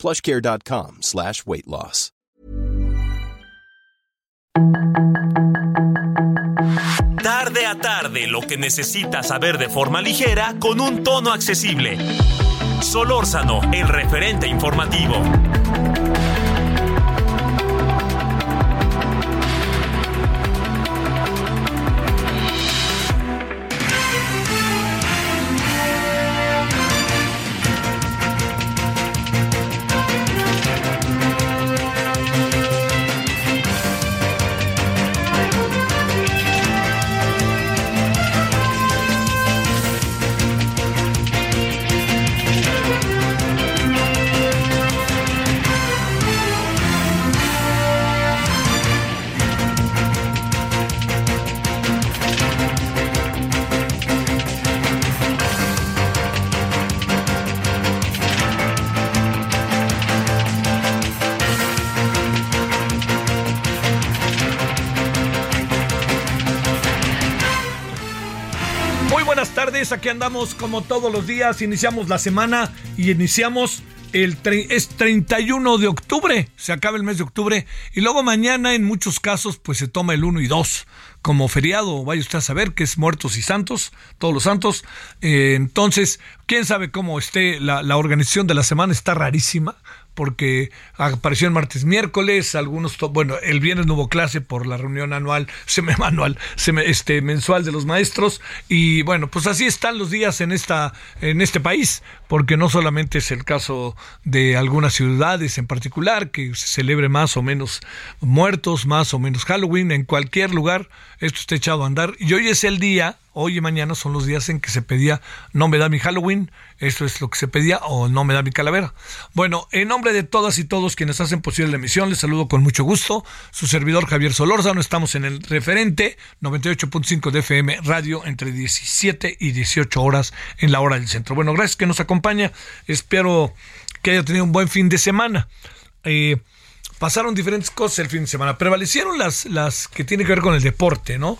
plushcare.com slash weight loss. Tarde a tarde, lo que necesitas saber de forma ligera con un tono accesible. Solórzano, el referente informativo. Muy buenas tardes, aquí andamos como todos los días, iniciamos la semana y iniciamos el es 31 de octubre, se acaba el mes de octubre y luego mañana en muchos casos pues se toma el 1 y 2 como feriado, vaya usted a saber que es muertos y santos, todos los santos, Eh, entonces quién sabe cómo esté la organización de la semana, está rarísima porque apareció el martes, miércoles, algunos, bueno, el viernes no hubo clase por la reunión anual, semanual, seme- este, mensual de los maestros, y bueno, pues así están los días en esta, en este país, porque no solamente es el caso de algunas ciudades en particular, que se celebre más o menos muertos, más o menos Halloween, en cualquier lugar, esto está echado a andar, y hoy es el día, hoy y mañana son los días en que se pedía no me da mi Halloween, esto es lo que se pedía, o no me da mi calavera. Bueno, en nombre de todas y todos quienes hacen posible la emisión, les saludo con mucho gusto. Su servidor Javier Solórzano, estamos en el referente 98.5 de FM Radio entre 17 y 18 horas en la hora del centro. Bueno, gracias que nos acompaña. Espero que haya tenido un buen fin de semana. Eh, pasaron diferentes cosas el fin de semana. Prevalecieron las, las que tienen que ver con el deporte, ¿no?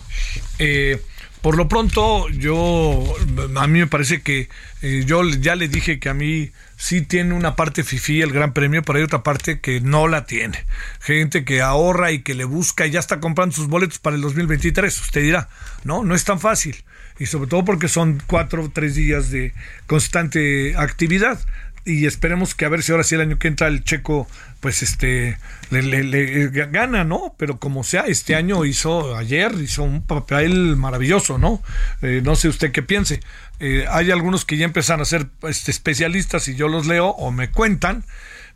Eh, por lo pronto, yo, a mí me parece que eh, yo ya le dije que a mí sí tiene una parte FIFI el Gran Premio, pero hay otra parte que no la tiene. Gente que ahorra y que le busca y ya está comprando sus boletos para el 2023. Usted dirá, no, no es tan fácil. Y sobre todo porque son cuatro o tres días de constante actividad y esperemos que a ver si ahora sí el año que entra el checo pues este le, le- le gana no pero como sea este año hizo ayer hizo un papel maravilloso no Eh, no sé usted qué piense. Eh, hay algunos que ya empiezan a ser este, especialistas y yo los leo o me cuentan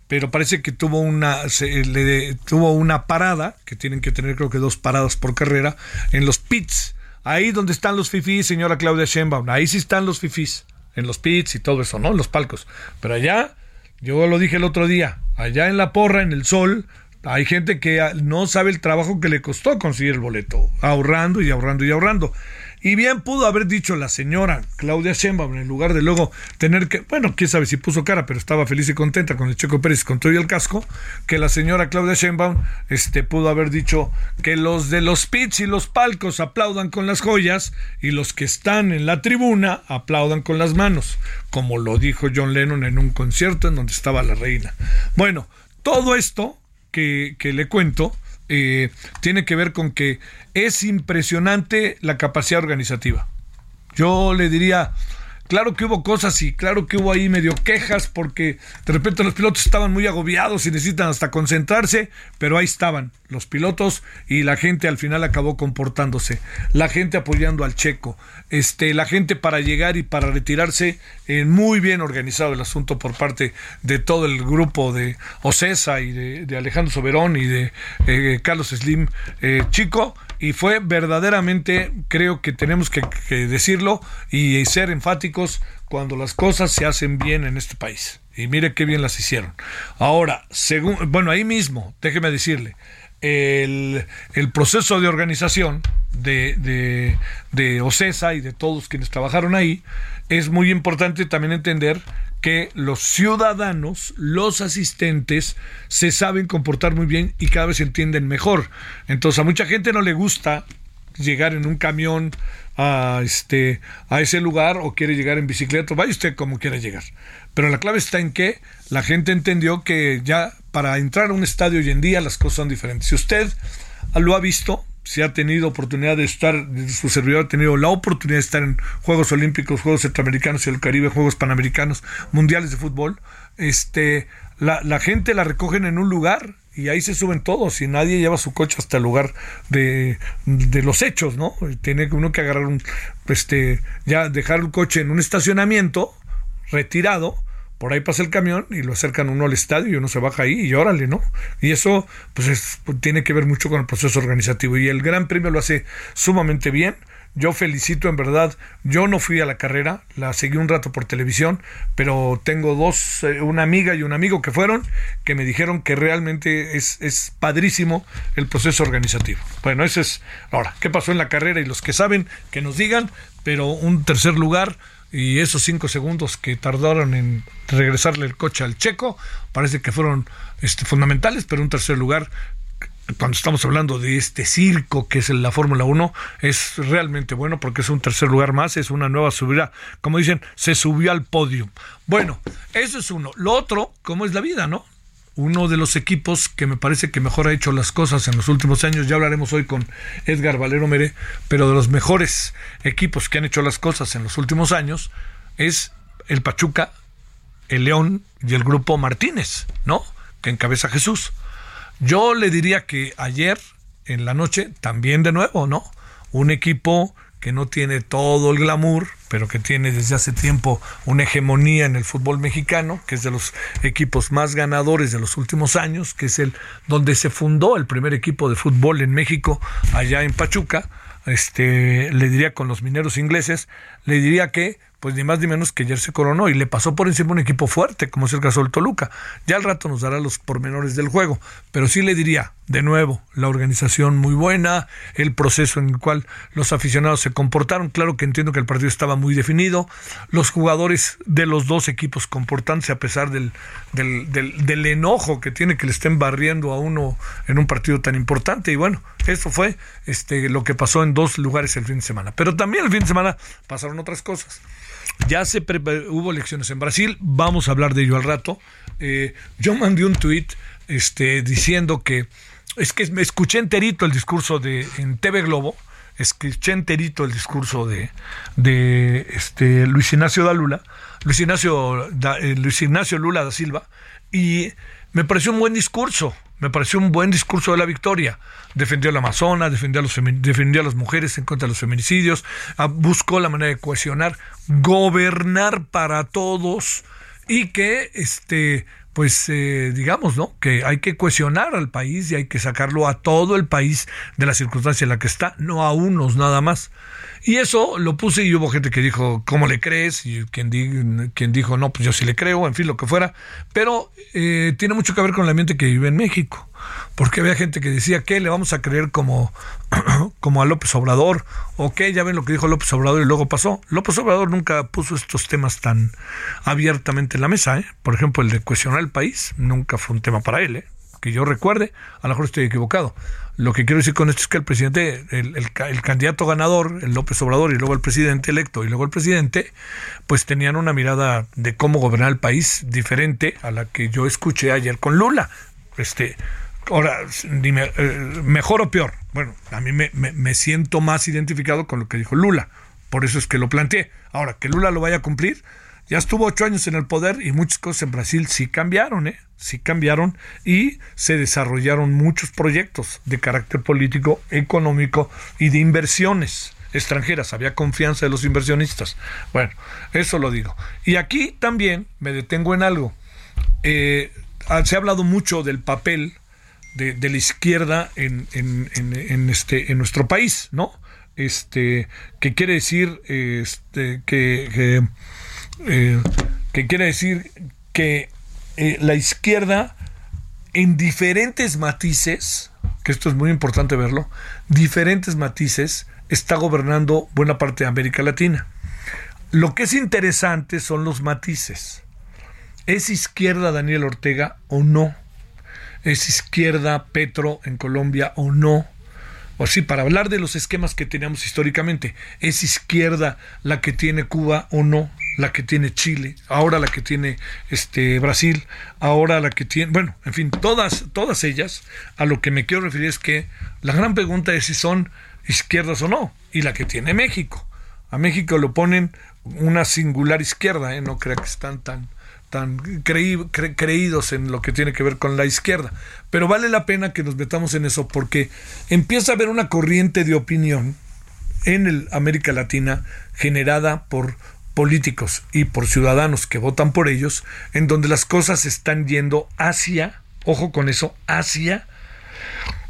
pero parece que tuvo una se- le- tuvo una parada que tienen que tener creo que dos paradas por carrera en los pits. Ahí donde están los fifís señora Claudia Sheinbaum. Ahí sí están los fifís en los pits y todo eso, ¿no? En los palcos. Pero allá, yo lo dije el otro día, allá en la porra, en el sol, hay gente que no sabe el trabajo que le costó conseguir el boleto, ahorrando y ahorrando y ahorrando. Y bien pudo haber dicho la señora Claudia Sheinbaum, en lugar de luego tener que, bueno, quién sabe si puso cara, pero estaba feliz y contenta con el Checo Pérez con todo y el casco, que la señora Claudia Sheinbaum este, pudo haber dicho que los de los pits y los palcos aplaudan con las joyas y los que están en la tribuna aplaudan con las manos, como lo dijo John Lennon en un concierto en donde estaba la reina. Bueno, todo esto que, que le cuento eh, tiene que ver con que es impresionante la capacidad organizativa. Yo le diría, claro que hubo cosas y claro que hubo ahí medio quejas porque de repente los pilotos estaban muy agobiados y necesitan hasta concentrarse, pero ahí estaban los pilotos y la gente al final acabó comportándose, la gente apoyando al checo, este, la gente para llegar y para retirarse, eh, muy bien organizado el asunto por parte de todo el grupo de Ocesa y de, Alejandro Soberón y de eh, Carlos Slim eh, Chico, y fue verdaderamente, creo que tenemos que, decirlo y ser enfáticos cuando las cosas se hacen bien en este país. Y mire qué bien las hicieron. Ahora, según, bueno, ahí mismo, déjeme decirle, el, proceso de organización de, de, OCESA y de todos quienes trabajaron ahí, es muy importante también entender que los ciudadanos, los asistentes, se saben comportar muy bien y cada vez entienden mejor. Entonces a mucha gente no le gusta llegar en un camión a este a ese lugar o quiere llegar en bicicleta, vaya usted como quiera llegar. Pero la clave está en que la gente entendió que ya para entrar a un estadio hoy en día las cosas son diferentes. Si usted lo ha visto, si ha tenido oportunidad de estar, su servidor ha tenido la oportunidad de estar en Juegos Olímpicos, Juegos Centroamericanos y el Caribe, Juegos Panamericanos, Mundiales de Fútbol, este, la, gente la recogen en un lugar y ahí se suben todos y nadie lleva su coche hasta el lugar de, de los hechos, ¿no? Tiene uno que agarrar un, este, ya dejar el coche en un estacionamiento retirado por ahí pasa el camión y lo acercan uno al estadio y uno se baja ahí y órale, ¿no? Y eso pues tiene que ver mucho con el proceso organizativo y el Gran Premio lo hace sumamente bien. Yo felicito en verdad, yo no fui a la carrera, la seguí un rato por televisión, pero tengo dos, eh, una amiga y un amigo que fueron, que me dijeron que realmente es, es padrísimo el proceso organizativo. Bueno, ese es, ahora, ¿qué pasó en la carrera? Y los que saben, que nos digan, pero un tercer lugar, y esos cinco segundos que tardaron en regresarle el coche al checo parece que fueron este, fundamentales, pero un tercer lugar cuando estamos hablando de este circo que es la Fórmula 1, es realmente bueno porque es un tercer lugar más, es una nueva subida, como dicen, se subió al podio. Bueno, eso es uno. Lo otro, ¿cómo es la vida, no? Uno de los equipos que me parece que mejor ha hecho las cosas en los últimos años, ya hablaremos hoy con Edgar Valero Mere, pero de los mejores equipos que han hecho las cosas en los últimos años es el Pachuca, el León y el grupo Martínez, ¿no? Que encabeza Jesús. Yo le diría que ayer en la noche también de nuevo, ¿no? Un equipo que no tiene todo el glamour, pero que tiene desde hace tiempo una hegemonía en el fútbol mexicano, que es de los equipos más ganadores de los últimos años, que es el donde se fundó el primer equipo de fútbol en México, allá en Pachuca. Este, le diría con los mineros ingleses, le diría que pues ni más ni menos que ayer se coronó y le pasó por encima un equipo fuerte, como es el caso del Toluca. Ya al rato nos dará los pormenores del juego, pero sí le diría, de nuevo, la organización muy buena, el proceso en el cual los aficionados se comportaron, claro que entiendo que el partido estaba muy definido, los jugadores de los dos equipos comportándose a pesar del, del, del, enojo que tiene que le estén barriendo a uno en un partido tan importante, y bueno, eso fue este, lo que pasó en dos lugares el fin de semana. Pero también el fin de semana pasaron otras cosas. Ya se hubo elecciones en Brasil, vamos a hablar de ello al rato. Eh, yo mandé un tuit este, diciendo que es que me escuché enterito el discurso de en TV Globo, escuché enterito el discurso de, de este, Luis Ignacio da Lula, Luis Ignacio, eh, Luis Ignacio Lula da Silva, y me pareció un buen discurso, me pareció un buen discurso de la victoria. Defendió a la Amazona, defendió a, los defendió a las mujeres en contra de los feminicidios, ah, buscó la manera de cohesionar, gobernar para todos y que este pues eh, digamos, ¿no? Que hay que cohesionar al país y hay que sacarlo a todo el país de la circunstancia en la que está, no a unos nada más. Y eso lo puse y hubo gente que dijo, ¿cómo le crees? Y quien, quien dijo, no, pues yo sí le creo, en fin, lo que fuera. Pero eh, tiene mucho que ver con el ambiente que vive en México. Porque había gente que decía, ¿qué? ¿Le vamos a creer como, como a López Obrador? ¿O qué? Ya ven lo que dijo López Obrador y luego pasó. López Obrador nunca puso estos temas tan abiertamente en la mesa. ¿eh? Por ejemplo, el de cuestionar el país nunca fue un tema para él. ¿eh? Que yo recuerde, a lo mejor estoy equivocado. Lo que quiero decir con esto es que el presidente, el, el, candidato ganador, el López Obrador, y luego el presidente electo, y luego el presidente, pues tenían una mirada de cómo gobernar el país diferente a la que yo escuché ayer con Lula. Este, ahora, eh, mejor o peor. Bueno, a mí me, me, me siento más identificado con lo que dijo Lula. Por eso es que lo planteé. Ahora, que Lula lo vaya a cumplir, ya estuvo ocho años en el poder y muchas cosas en Brasil sí cambiaron, ¿eh? Sí cambiaron y se desarrollaron muchos proyectos de carácter político, económico y de inversiones extranjeras. Había confianza de los inversionistas. Bueno, eso lo digo. Y aquí también me detengo en algo. Eh, se ha hablado mucho del papel de, la izquierda en, en, este, en nuestro país, ¿no? Este, que quiere decir este, que eh, quiere decir que eh, la izquierda en diferentes matices, que esto es muy importante verlo, diferentes matices, está gobernando buena parte de América Latina. Lo que es interesante son los matices. ¿Es izquierda Daniel Ortega o no? ¿Es izquierda Petro en Colombia o no? O sí, para hablar de los esquemas que teníamos históricamente, ¿es izquierda la que tiene Cuba o no? La que tiene Chile, ahora la que tiene este Brasil, ahora la que tiene, bueno, en fin, todas, todas ellas, a lo que me quiero referir es que la gran pregunta es si son izquierdas o no, y la que tiene México. A México lo ponen una singular izquierda, ¿eh? no crea que están tan, tan creídos en lo que tiene que ver con la izquierda. Pero vale la pena que nos metamos en eso porque empieza a haber una corriente de opinión en el América Latina generada por políticos y por ciudadanos que votan por ellos, en donde las cosas están yendo hacia, ojo con eso, hacia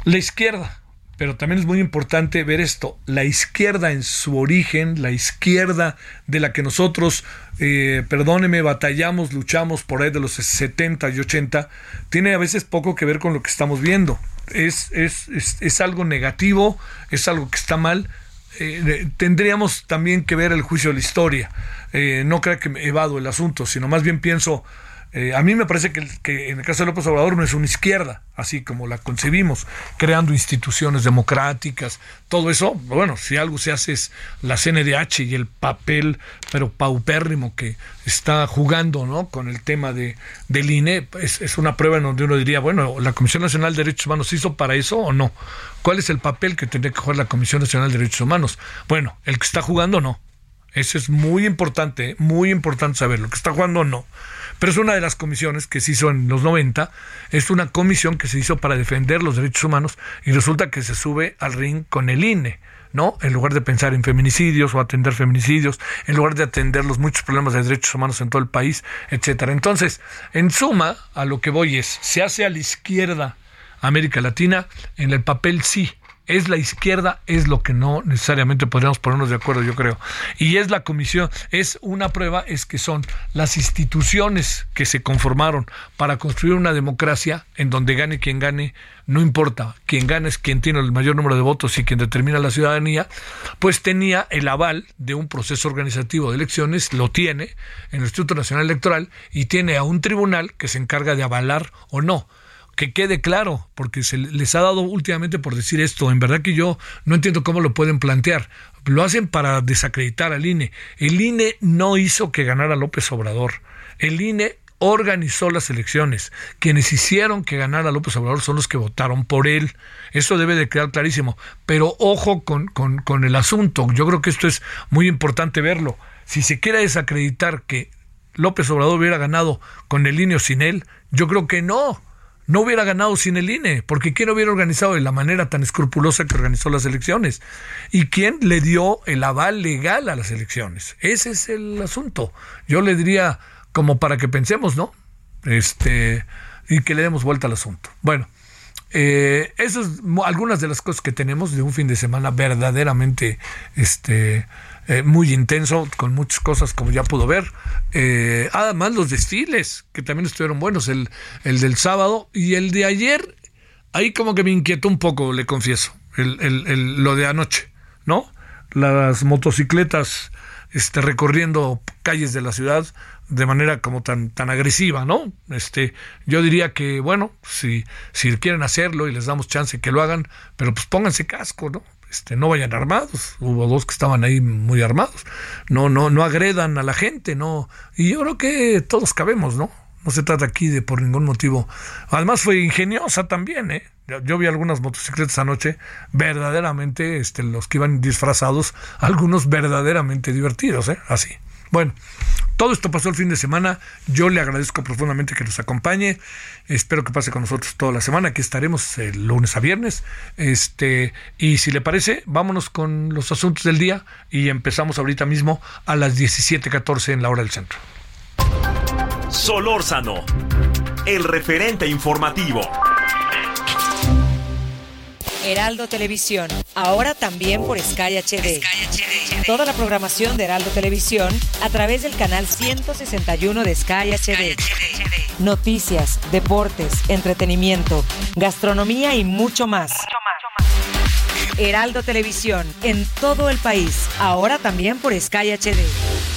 la izquierda. Pero también es muy importante ver esto, la izquierda en su origen, la izquierda de la que nosotros, eh, perdóneme, batallamos, luchamos por ahí de los 70 y 80, tiene a veces poco que ver con lo que estamos viendo. Es, es, es, algo negativo, es algo que está mal. Eh, tendríamos también que ver el juicio de la historia. Eh, no creo que me evado el asunto, sino más bien pienso eh, a mí me parece que, en el caso de López Obrador no es una izquierda, así como la concebimos, creando instituciones democráticas, todo eso, bueno, si algo se hace es la CNDH y el papel, pero paupérrimo que está jugando ¿no? con el tema de, del INE, es, es una prueba en donde uno diría, bueno, ¿la Comisión Nacional de Derechos Humanos hizo para eso o no? ¿Cuál es el papel que tendría que jugar la Comisión Nacional de Derechos Humanos? Bueno, el que está jugando no. Eso es muy importante, muy importante saber. Lo que está jugando no. Pero es una de las comisiones que se hizo en los 90, es una comisión que se hizo para defender los derechos humanos y resulta que se sube al ring con el INE. ¿no? En lugar de pensar en feminicidios o atender feminicidios, en lugar de atender los muchos problemas de derechos humanos en todo el país, etcétera. Entonces, en suma, a lo que voy es, se hace a la izquierda América Latina, en el papel sí, es la izquierda, es lo que no necesariamente podríamos ponernos de acuerdo, yo creo. Y es la comisión, es una prueba, es que son las instituciones que se conformaron para construir una democracia en donde gane quien gane, no importa, quien gane es quien tiene el mayor número de votos y quien determina la ciudadanía, pues tenía el aval de un proceso organizativo de elecciones, lo tiene en el Instituto Nacional Electoral y tiene a un tribunal que se encarga de avalar o no que quede claro, porque se les ha dado últimamente por decir esto. En verdad que yo no entiendo cómo lo pueden plantear. Lo hacen para desacreditar al INE. El INE no hizo que ganara López Obrador. El INE organizó las elecciones. Quienes hicieron que ganara López Obrador son los que votaron por él. Eso debe de quedar clarísimo. Pero ojo con, con, con el asunto. Yo creo que esto es muy importante verlo. Si se quiere desacreditar que López Obrador hubiera ganado con el INE o sin él, yo creo que no no hubiera ganado sin el INE, porque ¿quién hubiera organizado de la manera tan escrupulosa que organizó las elecciones? ¿Y quién le dio el aval legal a las elecciones? Ese es el asunto. Yo le diría, como para que pensemos, ¿no? Este, y que le demos vuelta al asunto. Bueno, eh, esas algunas de las cosas que tenemos de un fin de semana verdaderamente este, eh, muy intenso, con muchas cosas como ya pudo ver. Eh, además los desfiles, que también estuvieron buenos, el, el del sábado y el de ayer, ahí como que me inquietó un poco, le confieso, el, el, lo de anoche, ¿no? Las motocicletas este, recorriendo calles de la ciudad de manera como tan, tan agresiva, ¿no? Este, yo diría que, bueno, si, si quieren hacerlo y les damos chance que lo hagan, pero pues pónganse casco, ¿no? Este, no vayan armados. Hubo dos que estaban ahí muy armados. No, no, no agredan a la gente, no. Y yo creo que todos cabemos, ¿no? No se trata aquí de por ningún motivo. Además fue ingeniosa también, ¿eh? Yo vi algunas motocicletas anoche, verdaderamente, este, los que iban disfrazados, algunos verdaderamente divertidos, ¿eh? Así. Bueno, todo esto pasó el fin de semana. Yo le agradezco profundamente que nos acompañe. Espero que pase con nosotros toda la semana. Aquí estaremos el lunes a viernes. Este, y si le parece, vámonos con los asuntos del día y empezamos ahorita mismo a las 17:14 en la hora del centro. Solórzano, el referente informativo. Heraldo Televisión, ahora también por Sky HD. Toda la programación de Heraldo Televisión a través del canal 161 de Sky HD. Noticias, deportes, entretenimiento, gastronomía y mucho más. Heraldo Televisión, en todo el país, ahora también por Sky HD.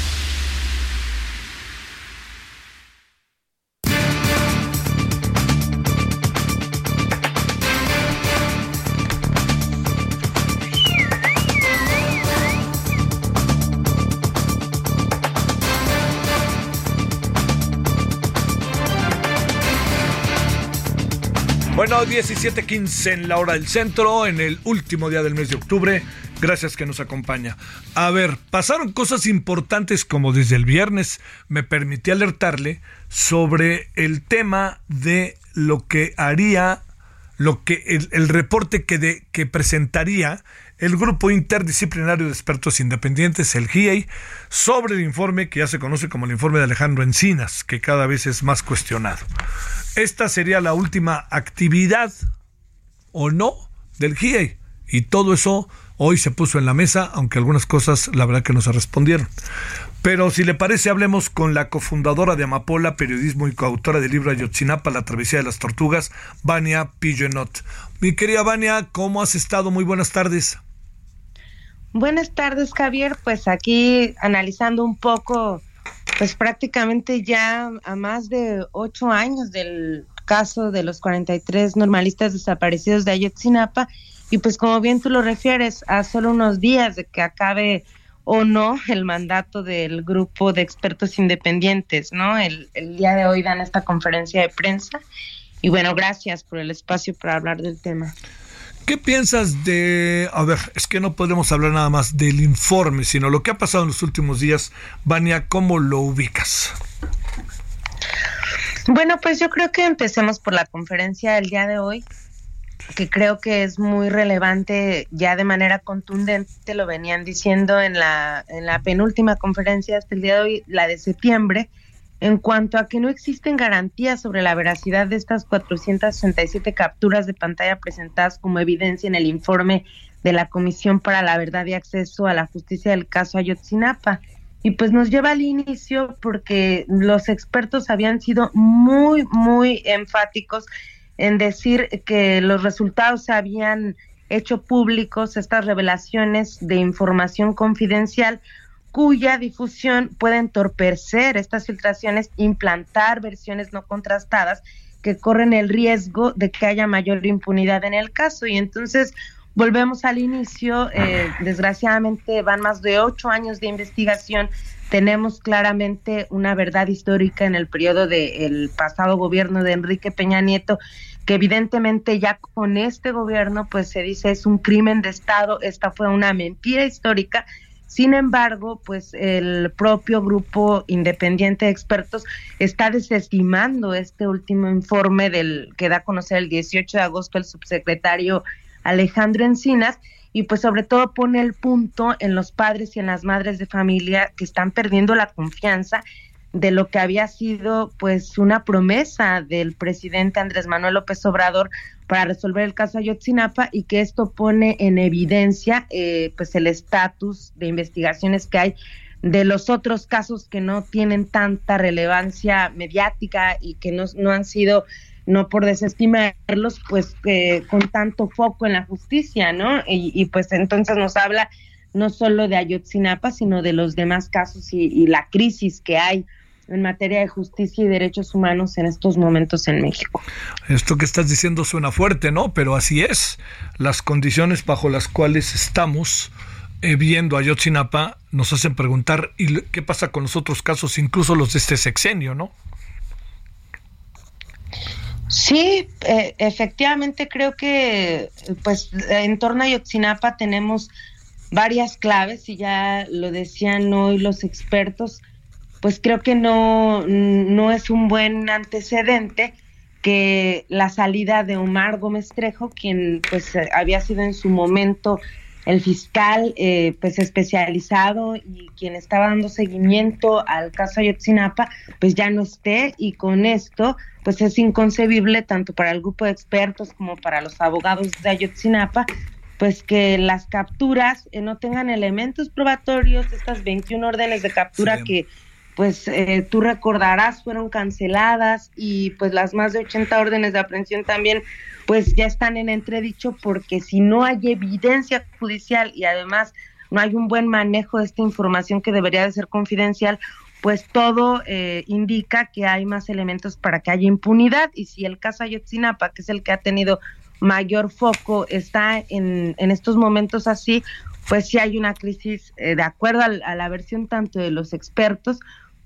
17:15 en la hora del centro, en el último día del mes de octubre. Gracias que nos acompaña. A ver, pasaron cosas importantes como desde el viernes me permití alertarle sobre el tema de lo que haría, lo que el, reporte que, de, que presentaría el Grupo Interdisciplinario de Expertos Independientes, el GIEI, sobre el informe que ya se conoce como el informe de Alejandro Encinas, que cada vez es más cuestionado. Esta sería la última actividad o no del GIEI. Y todo eso hoy se puso en la mesa, aunque algunas cosas la verdad que no se respondieron. Pero si le parece, hablemos con la cofundadora de Amapola, periodismo y coautora del libro Ayotzinapa, La travesía de las tortugas, Vania Pigenot. Mi querida Vania, ¿cómo has estado? Muy buenas tardes. Buenas tardes, Javier. Pues aquí analizando un poco pues prácticamente ya a más de ocho años del caso de los 43 normalistas desaparecidos de Ayotzinapa y pues como bien tú lo refieres, a solo unos días de que acabe o no el mandato del grupo de expertos independientes, ¿no? El, el día de hoy dan esta conferencia de prensa y bueno, gracias por el espacio para hablar del tema. ¿Qué piensas de, a ver, es que no podemos hablar nada más del informe, sino lo que ha pasado en los últimos días? Vania, ¿cómo lo ubicas? Bueno, pues yo creo que empecemos por la conferencia del día de hoy, que creo que es muy relevante, ya de manera contundente, lo venían diciendo en la, en la penúltima conferencia hasta el día de hoy, la de septiembre, en cuanto a que no existen garantías sobre la veracidad de estas 467 capturas de pantalla presentadas como evidencia en el informe de la Comisión para la Verdad y Acceso a la Justicia del caso Ayotzinapa. Y pues nos lleva al inicio porque los expertos habían sido muy, muy enfáticos en decir que los resultados se habían hecho públicos, estas revelaciones de información confidencial, cuya difusión puede entorpecer estas filtraciones, implantar versiones no contrastadas que corren el riesgo de que haya mayor impunidad en el caso. Y entonces volvemos al inicio, eh, desgraciadamente van más de ocho años de investigación, tenemos claramente una verdad histórica en el periodo del pasado gobierno de Enrique Peña Nieto, que evidentemente ya con este gobierno pues se dice es un crimen de Estado, esta fue una mentira histórica sin embargo, pues el propio grupo independiente de expertos está desestimando este último informe del que da a conocer el 18 de agosto el subsecretario Alejandro Encinas y pues sobre todo pone el punto en los padres y en las madres de familia que están perdiendo la confianza de lo que había sido pues una promesa del presidente Andrés Manuel López Obrador para resolver el caso Ayotzinapa y que esto pone en evidencia eh, pues el estatus de investigaciones que hay de los otros casos que no tienen tanta relevancia mediática y que no, no han sido no por desestimarlos pues eh, con tanto foco en la justicia no y, pues entonces nos habla no solo de Ayotzinapa sino de los demás casos y la crisis que hay en materia de justicia y derechos humanos en estos momentos en México. Esto que estás diciendo suena fuerte, ¿no? Pero así es. Las condiciones bajo las cuales estamos eh, viendo a Yotzinapa nos hacen preguntar ¿y qué pasa con los otros casos, incluso los de este sexenio, ¿no? Sí, eh, efectivamente creo que pues en torno a Yotzinapa tenemos varias claves y ya lo decían hoy los expertos pues creo que no, no es un buen antecedente que la salida de Omar Gómez Trejo, quien pues había sido en su momento el fiscal eh, pues especializado y quien estaba dando seguimiento al caso Ayotzinapa pues ya no esté. Y con esto pues es inconcebible tanto para el grupo de expertos como para los abogados de Ayotzinapa pues que las capturas eh, no tengan elementos probatorios, estas 21 órdenes de captura que pues eh, tú recordarás fueron canceladas y pues las más de 80 órdenes de aprehensión también pues ya están en entredicho porque si no hay evidencia judicial y además no hay un buen manejo de esta información que debería de ser confidencial, pues todo eh, indica que hay más elementos para que haya impunidad. Y si el caso Ayotzinapa, que es el que ha tenido mayor foco, está en, en estos momentos así, pues sí hay una crisis eh, de acuerdo a la versión tanto de los expertos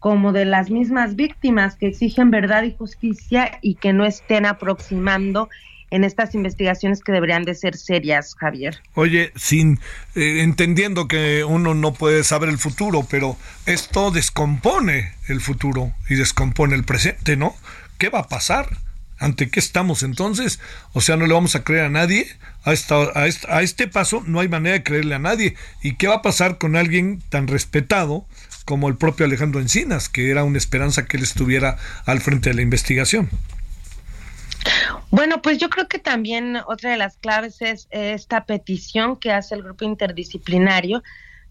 como de las mismas víctimas que exigen verdad y justicia y que no estén aproximando en estas investigaciones que deberían de ser serias, Javier. Oye, sin eh, entendiendo que uno no puede saber el futuro, pero esto descompone el futuro y descompone el presente, ¿no? ¿Qué va a pasar? ¿Ante qué estamos entonces? O sea, no le vamos a creer a nadie. A, esta, a, a este paso no hay manera de creerle a nadie. ¿Y qué va a pasar con alguien tan respetado como el propio Alejandro Encinas, que era una esperanza que él estuviera al frente de la investigación? Bueno, pues yo creo que también otra de las claves es esta petición que hace el grupo interdisciplinario.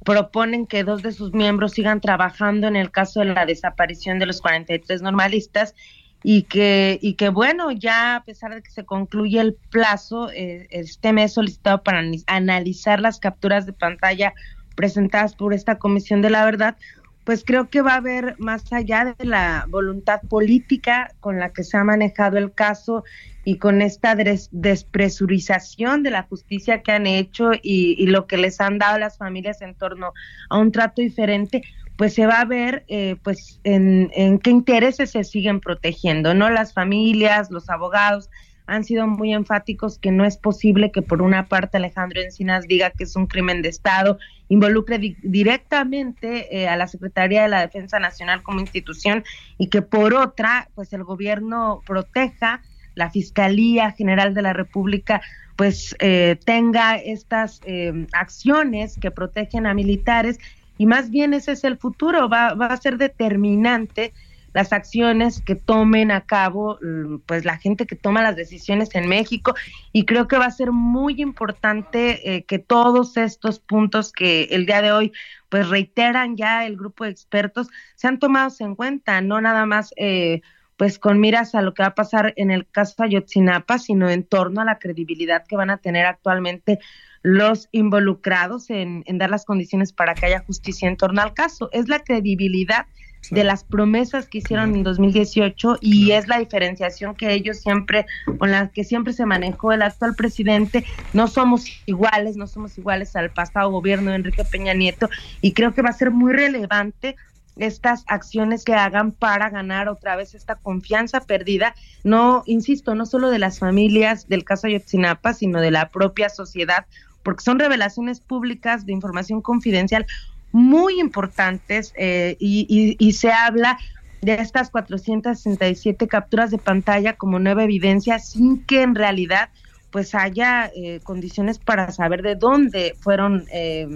Proponen que dos de sus miembros sigan trabajando en el caso de la desaparición de los 43 normalistas y que, y que bueno, ya a pesar de que se concluye el plazo, eh, este mes solicitado para analizar las capturas de pantalla presentadas por esta Comisión de la Verdad, pues creo que va a haber más allá de la voluntad política con la que se ha manejado el caso y con esta despresurización de la justicia que han hecho y, lo que les han dado las familias en torno a un trato diferente, pues se va a ver eh, pues en, qué intereses se siguen protegiendo, ¿no? Las familias, los abogados, han sido muy enfáticos que no es posible que por una parte Alejandro Encinas diga que es un crimen de Estado, involucre directamente eh, a la Secretaría de la Defensa Nacional como institución y que por otra, pues el gobierno proteja la Fiscalía General de la República pues eh, tenga estas eh, acciones que protegen a militares y más bien ese es el futuro, va, va a ser determinante las acciones que tomen a cabo mm, pues la gente que toma las decisiones en México. Y creo que va a ser muy importante eh, que todos estos puntos que el día de hoy pues reiteran ya el grupo de expertos sean tomados en cuenta, no nada más eh, pues con miras a lo que va a pasar en el caso Ayotzinapa, sino en torno a la credibilidad que van a tener actualmente los involucrados en, en dar las condiciones para que haya justicia en torno al caso. Es la credibilidad de las promesas que hicieron en 2018 y es la diferenciación que ellos siempre, con la que siempre se manejó el actual presidente. No somos iguales, no somos iguales al pasado gobierno de Enrique Peña Nieto y creo que va a ser muy relevante estas acciones que hagan para ganar otra vez esta confianza perdida, no, insisto, no solo de las familias del caso Ayotzinapa, sino de la propia sociedad, porque son revelaciones públicas de información confidencial muy importantes eh, y, se habla de estas 467 capturas de pantalla como nueva evidencia sin que en realidad pues haya eh, condiciones para saber de dónde fueron eh,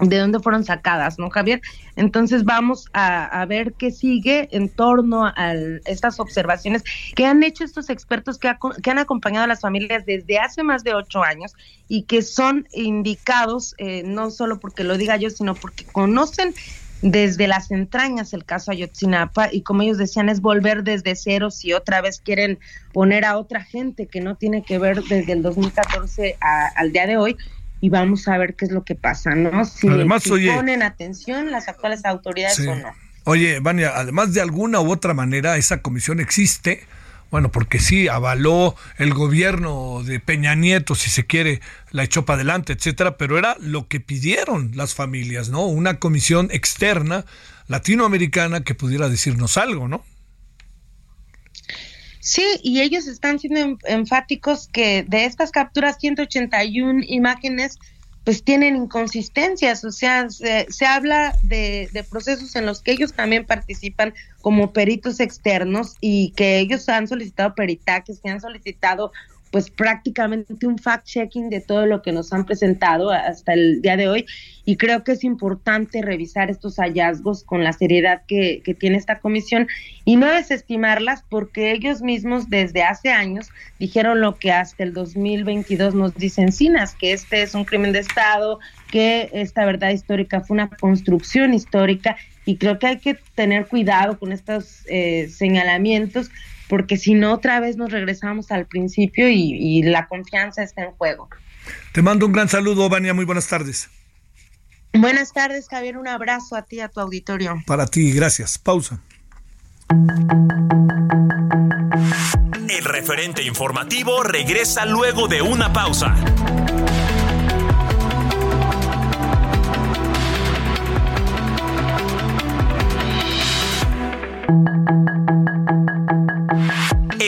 de dónde fueron sacadas, ¿no, Javier? Entonces vamos a, ver qué sigue en torno a estas observaciones que han hecho estos expertos que, que, han acompañado a las familias desde hace más de ocho años y que son indicados, eh, no solo porque lo diga yo, sino porque conocen desde las entrañas el caso Ayotzinapa y como ellos decían es volver desde cero si otra vez quieren poner a otra gente que no tiene que ver desde el 2014 al día de hoy y vamos a ver qué es lo que pasa, ¿no? Si, además, ponen atención las actuales autoridades o no. Oye, Vania, además de alguna u otra manera, esa comisión existe, bueno, porque sí, avaló el gobierno de Peña Nieto, si se quiere, la echó para adelante, etcétera, pero era lo que pidieron las familias, ¿no? Una comisión externa latinoamericana que pudiera decirnos algo, ¿no? Sí, y ellos están siendo enfáticos que de estas capturas 181 imágenes pues tienen inconsistencias, o sea, se, habla de, de, procesos en los que ellos también participan como peritos externos y que ellos han solicitado peritajes, que han solicitado pues prácticamente un fact-checking de todo lo que nos han presentado hasta el día de hoy. Y creo que es importante revisar estos hallazgos con la seriedad que, tiene esta comisión y no desestimarlas porque ellos mismos desde hace años dijeron lo que hasta el 2022 nos dicen Cinas, que este es un crimen de Estado, que esta verdad histórica fue una construcción histórica y creo que hay que tener cuidado con estos eh, señalamientos porque si no otra vez nos regresamos al principio y, la confianza está en juego. Te mando un gran saludo, Vania, muy buenas tardes. Buenas tardes, Javier, un abrazo a ti y a tu auditorio. Para ti, gracias. Pausa. El referente informativo regresa luego de una pausa.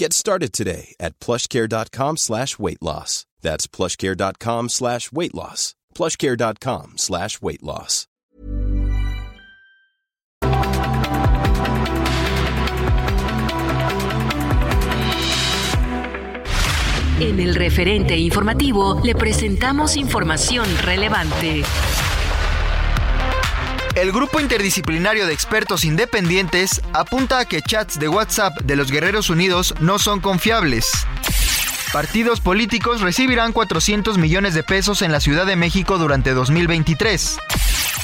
Get started today at plushcare.com slash weight loss. That's plushcare.com slash weight loss. Plushcare.com slash weight loss. En el referente informativo le presentamos información relevante. El grupo interdisciplinario de expertos independientes apunta a que chats de WhatsApp de los Guerreros Unidos no son confiables. Partidos políticos recibirán 400 millones de pesos en la Ciudad de México durante 2023.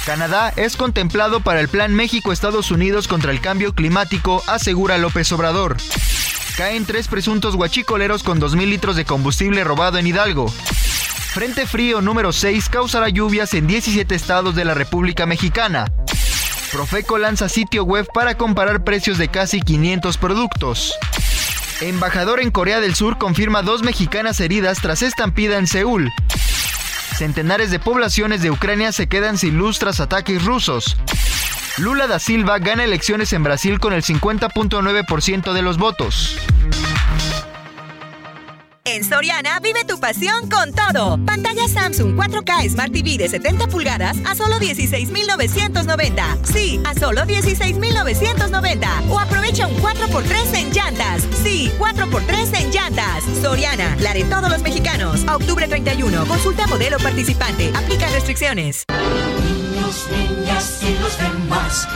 Canadá es contemplado para el Plan México-Estados Unidos contra el cambio climático, asegura López Obrador. Caen tres presuntos guachicoleros con 2.000 litros de combustible robado en Hidalgo. Frente frío número 6 causará lluvias en 17 estados de la República Mexicana. Profeco lanza sitio web para comparar precios de casi 500 productos. Embajador en Corea del Sur confirma dos mexicanas heridas tras estampida en Seúl. Centenares de poblaciones de Ucrania se quedan sin luz tras ataques rusos. Lula da Silva gana elecciones en Brasil con el 50.9% de los votos. En Soriana vive tu pasión con todo. Pantalla Samsung 4K Smart TV de 70 pulgadas a solo 16,990. Sí, a solo 16,990. O aprovecha un 4x3 en llantas. Sí, 4x3 en llantas. Soriana, la de todos los mexicanos. A octubre 31. Consulta modelo participante. Aplica restricciones. Niños, niñas y los demás.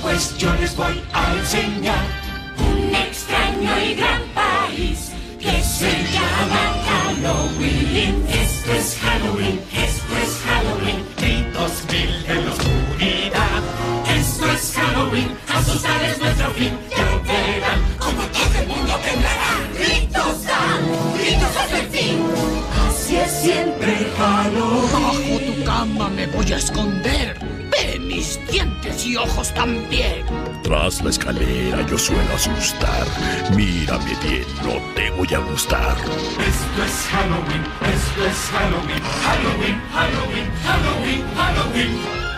Pues, yo les voy a enseñar. Un extraño y se llama Halloween. Esto es Halloween, esto es Halloween. Gritos mil en la oscuridad. Esto es Halloween, asustar es nuestro fin. Ya verán como todo el mundo temblará. Gritos dan, gritos hasta el fin. Así es siempre Halloween. Bajo tu cama me voy a esconder. Dientes y ojos también. Tras la escalera yo suelo asustar. Mírame bien, no te voy a gustar. Esto es Halloween, esto es Halloween. Halloween, Halloween, Halloween, Halloween.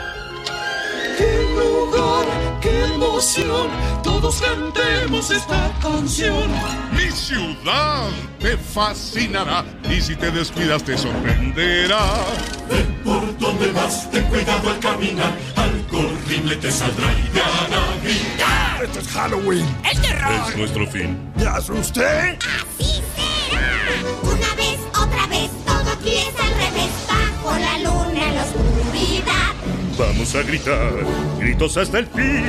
¡Qué lugar, qué emoción! Todos cantemos esta canción. Mi ciudad te fascinará y si te descuidas te sorprenderá. Ve por donde vas, ten cuidado al caminar. Algo horrible te saldrá y te hará gritar. Esto es Halloween. ¡El terror! Es nuestro fin. ¿Me asusté? Así será. Una vez, otra vez, todo aquí es al revés. Bajo la luna oscuridad. Vamos a gritar, gritos hasta el fin.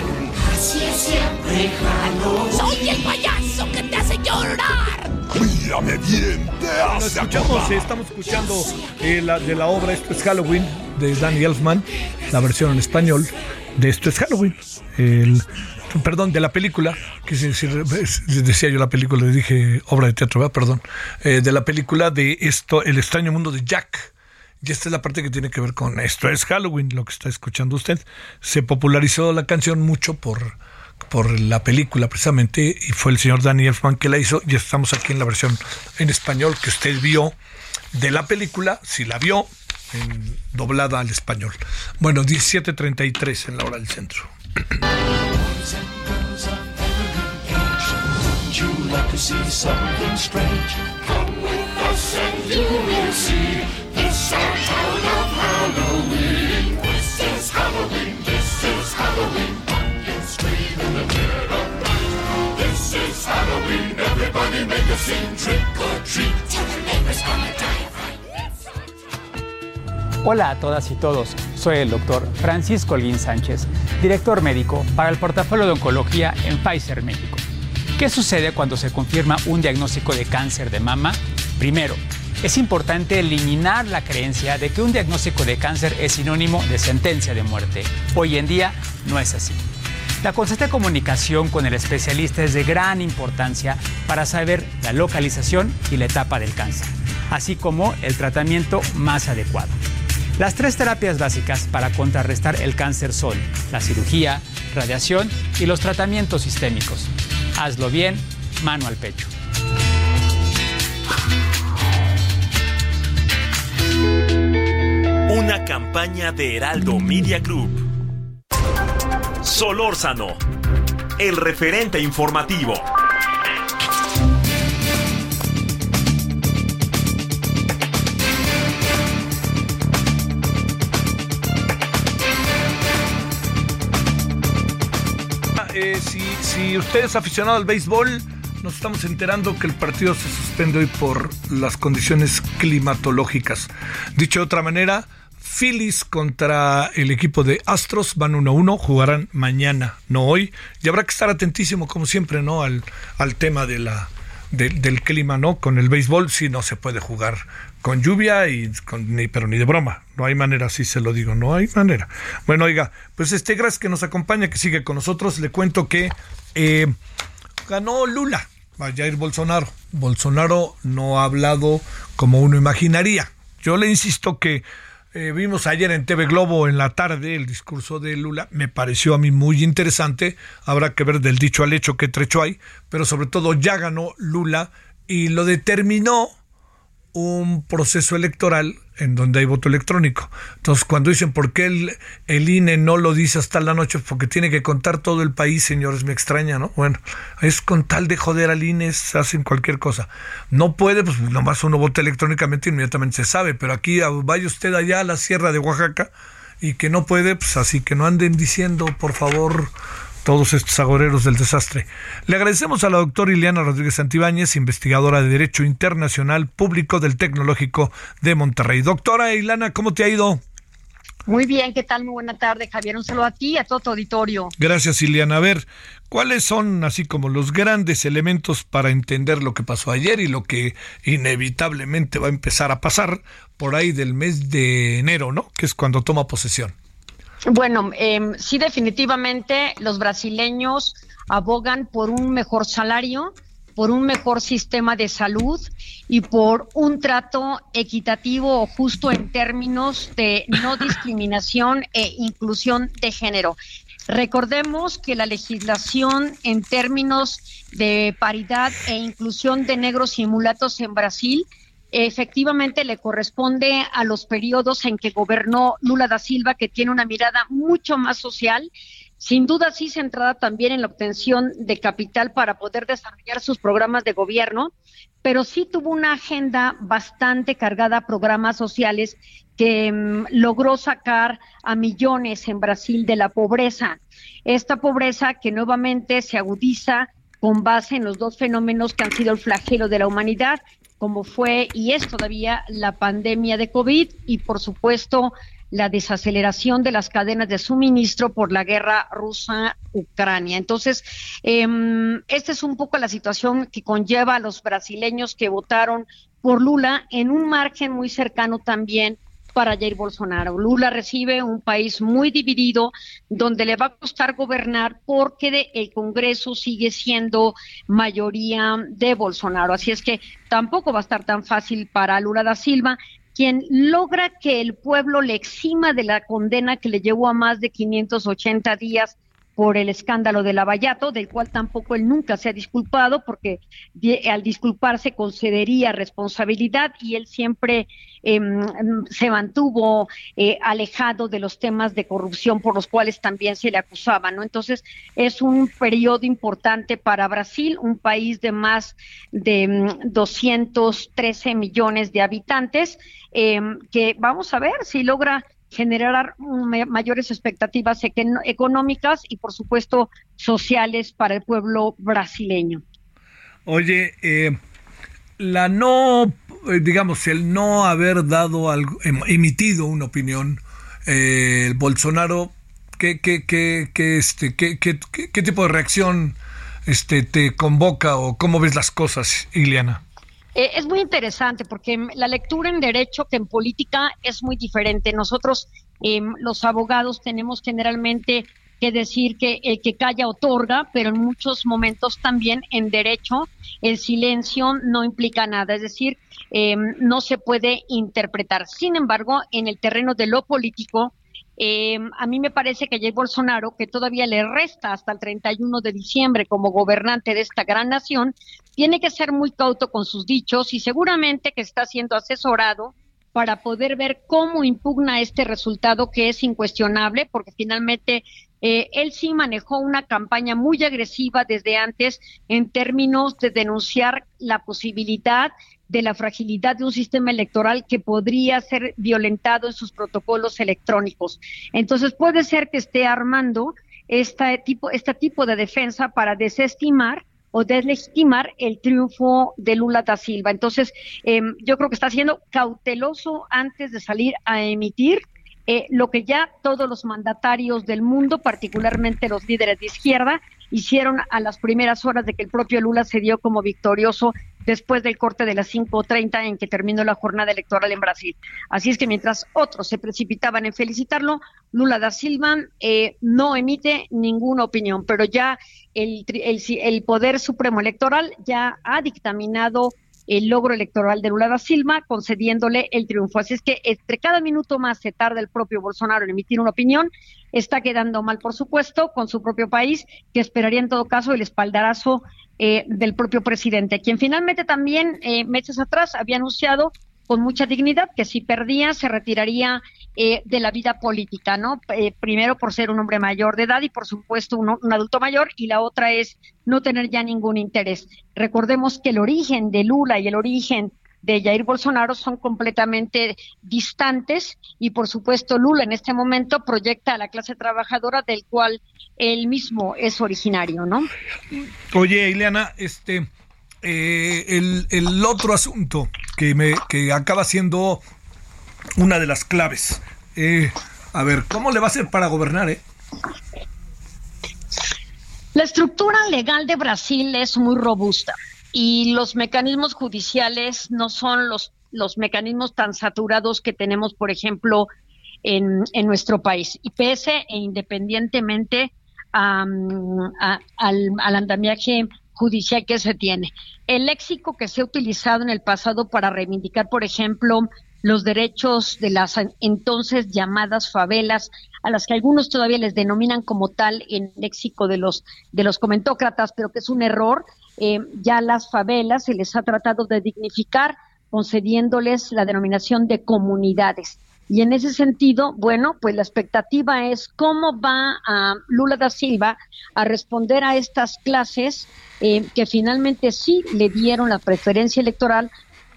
Así es siempre Halloween. ¡Soy el payaso que te hace llorar! Mírame bien, te hace escuchamos, acordar. estamos escuchando eh, la, de la obra Esto es Halloween de Danny Elfman, la versión en español de Esto es Halloween. El, perdón, de la película, que si, si- si decía yo la película, le dije obra de teatro, ¿verdad? perdón, eh, de la película de esto, El extraño mundo de Jack. Y esta es la parte que tiene que ver con esto es Halloween, lo que está escuchando usted. Se popularizó la canción mucho por por la película precisamente y fue el señor Danny Elfman que la hizo y estamos aquí en la versión en español que usted vio de la película, si la vio, en, doblada al español. Bueno, 17.33 en la hora del centro. Hola a todas y todos, soy el doctor Francisco Olguín Sánchez, director médico para el portafolio de oncología en Pfizer México. ¿Qué sucede cuando se confirma un diagnóstico de cáncer de mama? Primero, es importante eliminar la creencia de que un diagnóstico de cáncer es sinónimo de sentencia de muerte. Hoy en día no es así. La constante comunicación con el especialista es de gran importancia para saber la localización y la etapa del cáncer, así como el tratamiento más adecuado. Las tres terapias básicas para contrarrestar el cáncer son la cirugía, radiación y los tratamientos sistémicos. Hazlo bien, mano al pecho. De Heraldo Media Group. Solórzano, el referente informativo. Eh, si, si usted es aficionado al béisbol, nos estamos enterando que el partido se suspende hoy por las condiciones climatológicas. Dicho de otra manera, Phillies contra el equipo de Astros van 1-1, jugarán mañana, no hoy. Y habrá que estar atentísimo, como siempre, ¿no? Al, al tema de la, de- del clima, ¿no? Con el béisbol sí no se puede jugar con lluvia y con ni pero ni de broma. No hay manera, así se lo digo, no hay manera. Bueno, oiga, pues este gracias que nos acompaña, que sigue con nosotros. Le cuento que eh, ganó Lula a Jair Bolsonaro. Bolsonaro no ha hablado como uno imaginaría. Yo le insisto que eh, vimos ayer en TV Globo en la tarde el discurso de Lula, me pareció a mí muy interesante, habrá que ver del dicho al hecho qué trecho hay, pero sobre todo ya ganó Lula y lo determinó un proceso electoral en donde hay voto electrónico. Entonces, cuando dicen por qué el, el INE no lo dice hasta la noche, porque tiene que contar todo el país, señores, me extraña, ¿no? Bueno, es con tal de joder al INE, hacen cualquier cosa. No puede, pues nomás uno vota electrónicamente, inmediatamente se sabe, pero aquí vaya usted allá a la sierra de Oaxaca y que no puede, pues así que no anden diciendo, por favor, todos estos agoreros del desastre. Le agradecemos a la doctora Ileana Rodríguez Santibáñez, investigadora de Derecho Internacional Público del Tecnológico de Monterrey. Doctora Ileana, ¿cómo te ha ido? Muy bien, ¿qué tal? Muy buena tarde, Javier. Un saludo a ti y a todo tu auditorio. Gracias, Ileana. A ver, ¿cuáles son así como los grandes elementos para entender lo que pasó ayer y lo que inevitablemente va a empezar a pasar por ahí del mes de enero, ¿no? Que es cuando toma posesión. Bueno, eh, sí, definitivamente los brasileños abogan por un mejor salario, por un mejor sistema de salud y por un trato equitativo o justo en términos de no discriminación e inclusión de género. Recordemos que la legislación en términos de paridad e inclusión de negros y mulatos en Brasil efectivamente le corresponde a los periodos en que gobernó Lula da Silva, que tiene una mirada mucho más social, sin duda sí centrada también en la obtención de capital para poder desarrollar sus programas de gobierno, pero sí tuvo una agenda bastante cargada a programas sociales que mm, logró sacar a millones en Brasil de la pobreza. Esta pobreza que nuevamente se agudiza con base en los dos fenómenos que han sido el flagelo de la humanidad, como fue y es todavía la pandemia de COVID y por supuesto la desaceleración de las cadenas de suministro por la guerra rusa-Ucrania. Entonces, eh, esta es un poco la situación que conlleva a los brasileños que votaron por Lula en un margen muy cercano también para Jair Bolsonaro. Lula recibe un país muy dividido donde le va a costar gobernar porque de- el Congreso sigue siendo mayoría de Bolsonaro. Así es que tampoco va a estar tan fácil para Lula da Silva, quien logra que el pueblo le exima de la condena que le llevó a más de 580 días por el escándalo de Lavallato, del cual tampoco él nunca se ha disculpado, porque al disculparse concedería responsabilidad y él siempre em, em, se mantuvo eh, alejado de los temas de corrupción por los cuales también se le acusaba, ¿no? Entonces, es un periodo importante para Brasil, un país de más de 213 em, millones de habitantes, que vamos a ver si logra generar mayores expectativas económicas y, por supuesto, sociales para el pueblo brasileño. Oye, eh, la no, eh, digamos, el no haber dado algo, em, emitido una opinión, eh, el Bolsonaro, ¿qué, qué, qué, qué este, qué, tipo de reacción este, te convoca o cómo ves las cosas, Iliana? Eh, es muy interesante porque la lectura en derecho que en política es muy diferente. Nosotros, em, los abogados, tenemos generalmente que decir que el que calla otorga, pero en muchos momentos también en derecho el silencio no implica nada, es decir, em, no se puede interpretar. Sin embargo, en el terreno de lo político, eh, a mí me parece que Jair Bolsonaro, que todavía le resta hasta el 31 de diciembre como gobernante de esta gran nación, tiene que ser muy cauto con sus dichos y seguramente que está siendo asesorado para poder ver cómo impugna este resultado que es incuestionable, porque finalmente eh, él sí manejó una campaña muy agresiva desde antes en términos de denunciar la posibilidad de la fragilidad de un sistema electoral que podría ser violentado en sus protocolos electrónicos. Entonces puede ser que esté armando este tipo, este tipo de defensa para desestimar o deslegitimar el triunfo de Lula da Silva. Entonces, em, yo creo que está siendo cauteloso antes de salir a emitir eh, lo que ya todos los mandatarios del mundo, particularmente los líderes de izquierda, hicieron a las primeras horas de que el propio Lula se dio como victorioso después del corte de las 5.30 en que terminó la jornada electoral en Brasil. Así es que mientras otros se precipitaban en felicitarlo, Lula da Silva eh, no emite ninguna opinión, pero ya el, el, el Poder Supremo Electoral ya ha dictaminado el logro electoral de Lula da Silva, concediéndole el triunfo. Así es que entre cada minuto más se tarda el propio Bolsonaro en emitir una opinión, está quedando mal, por supuesto, con su propio país, que esperaría en todo caso el espaldarazo eh, del propio presidente, quien finalmente también eh, meses atrás había anunciado con mucha dignidad que si perdía se retiraría eh, de la vida política, ¿no? Eh, primero por ser un hombre mayor de edad y por supuesto un, adulto mayor y la otra es no tener ya ningún interés. Recordemos que el origen de Lula y el origen de Jair Bolsonaro son completamente distantes y por supuesto Lula en este momento proyecta a la clase trabajadora del cual él mismo es originario, ¿no? Oye, Ileana, este eh, el, otro asunto que, me, que acaba siendo una de las claves. Eh, a ver, ¿cómo le va a hacer para gobernar? Eh? La estructura legal de Brasil es muy robusta y los mecanismos judiciales no son los, los mecanismos tan saturados que tenemos, por ejemplo, en, en nuestro país. Y pese e independientemente al, al andamiaje judicial que se tiene. El léxico que se ha utilizado en el pasado para reivindicar, por ejemplo, los derechos de las entonces llamadas favelas, a las que algunos todavía les denominan como tal en léxico de los de los comentócratas, pero que es un error. Eh, ya las favelas se les ha tratado de dignificar concediéndoles la denominación de comunidades. Y en ese sentido, bueno, pues la expectativa es cómo va a Lula da Silva a responder a estas clases eh, que finalmente sí le dieron la preferencia electoral,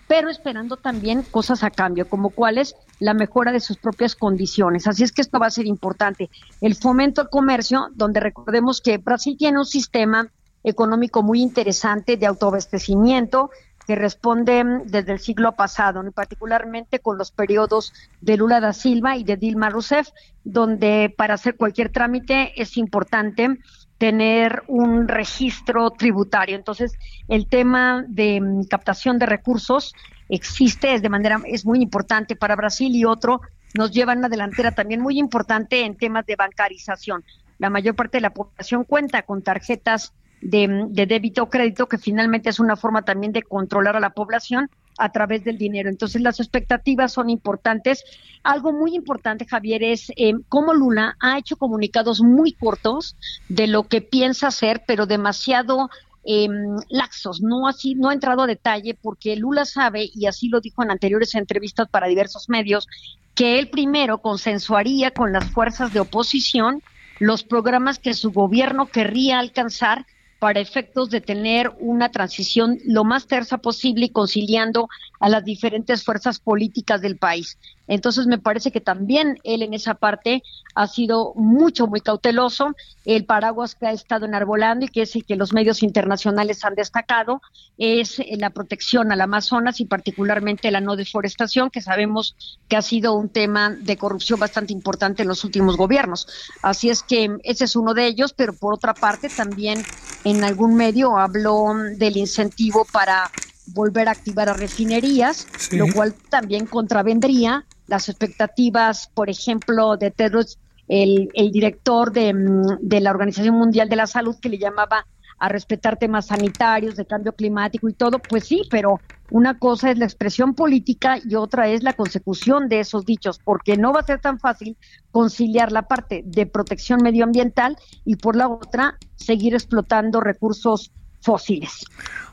pero esperando también cosas a cambio, como cuáles la mejora de sus propias condiciones. Así es que esto va a ser importante. El fomento al comercio, donde recordemos que Brasil tiene un sistema económico muy interesante de autoabastecimiento, que responde desde el siglo pasado, y particularmente con los periodos de Lula da Silva y de Dilma Rousseff, donde para hacer cualquier trámite es importante tener un registro tributario. Entonces, el tema de mm, captación de recursos existe es de manera es muy importante para Brasil y otro nos lleva a una delantera también muy importante en temas de bancarización. La mayor parte de la población cuenta con tarjetas de, débito o crédito, que finalmente es una forma también de controlar a la población a través del dinero. Entonces las expectativas son importantes. Algo muy importante, Javier, es eh, cómo Lula ha hecho comunicados muy cortos de lo que piensa hacer, pero demasiado eh, laxos, no así, no ha entrado a detalle porque Lula sabe, y así lo dijo en anteriores entrevistas para diversos medios, que él primero consensuaría con las fuerzas de oposición los programas que su gobierno querría alcanzar para efectos de tener una transición lo más tersa posible y conciliando a las diferentes fuerzas políticas del país. Entonces me parece que también él en esa parte ha sido mucho, muy cauteloso. El paraguas que ha estado enarbolando y que es el que los medios internacionales han destacado es la protección al Amazonas y particularmente la no deforestación, que sabemos que ha sido un tema de corrupción bastante importante en los últimos gobiernos. Así es que ese es uno de ellos, pero por otra parte también en algún medio habló del incentivo para volver a activar a refinerías, lo cual también contravendría las expectativas, por ejemplo, de Tedros, el, director de, mm, de la Organización Mundial de la Salud, que le llamaba a respetar temas sanitarios, de cambio climático y todo, pues sí, pero una cosa es la expresión política y otra es la consecución de esos dichos, porque no va a ser tan fácil conciliar la parte de protección medioambiental y por la otra seguir explotando recursos fósiles.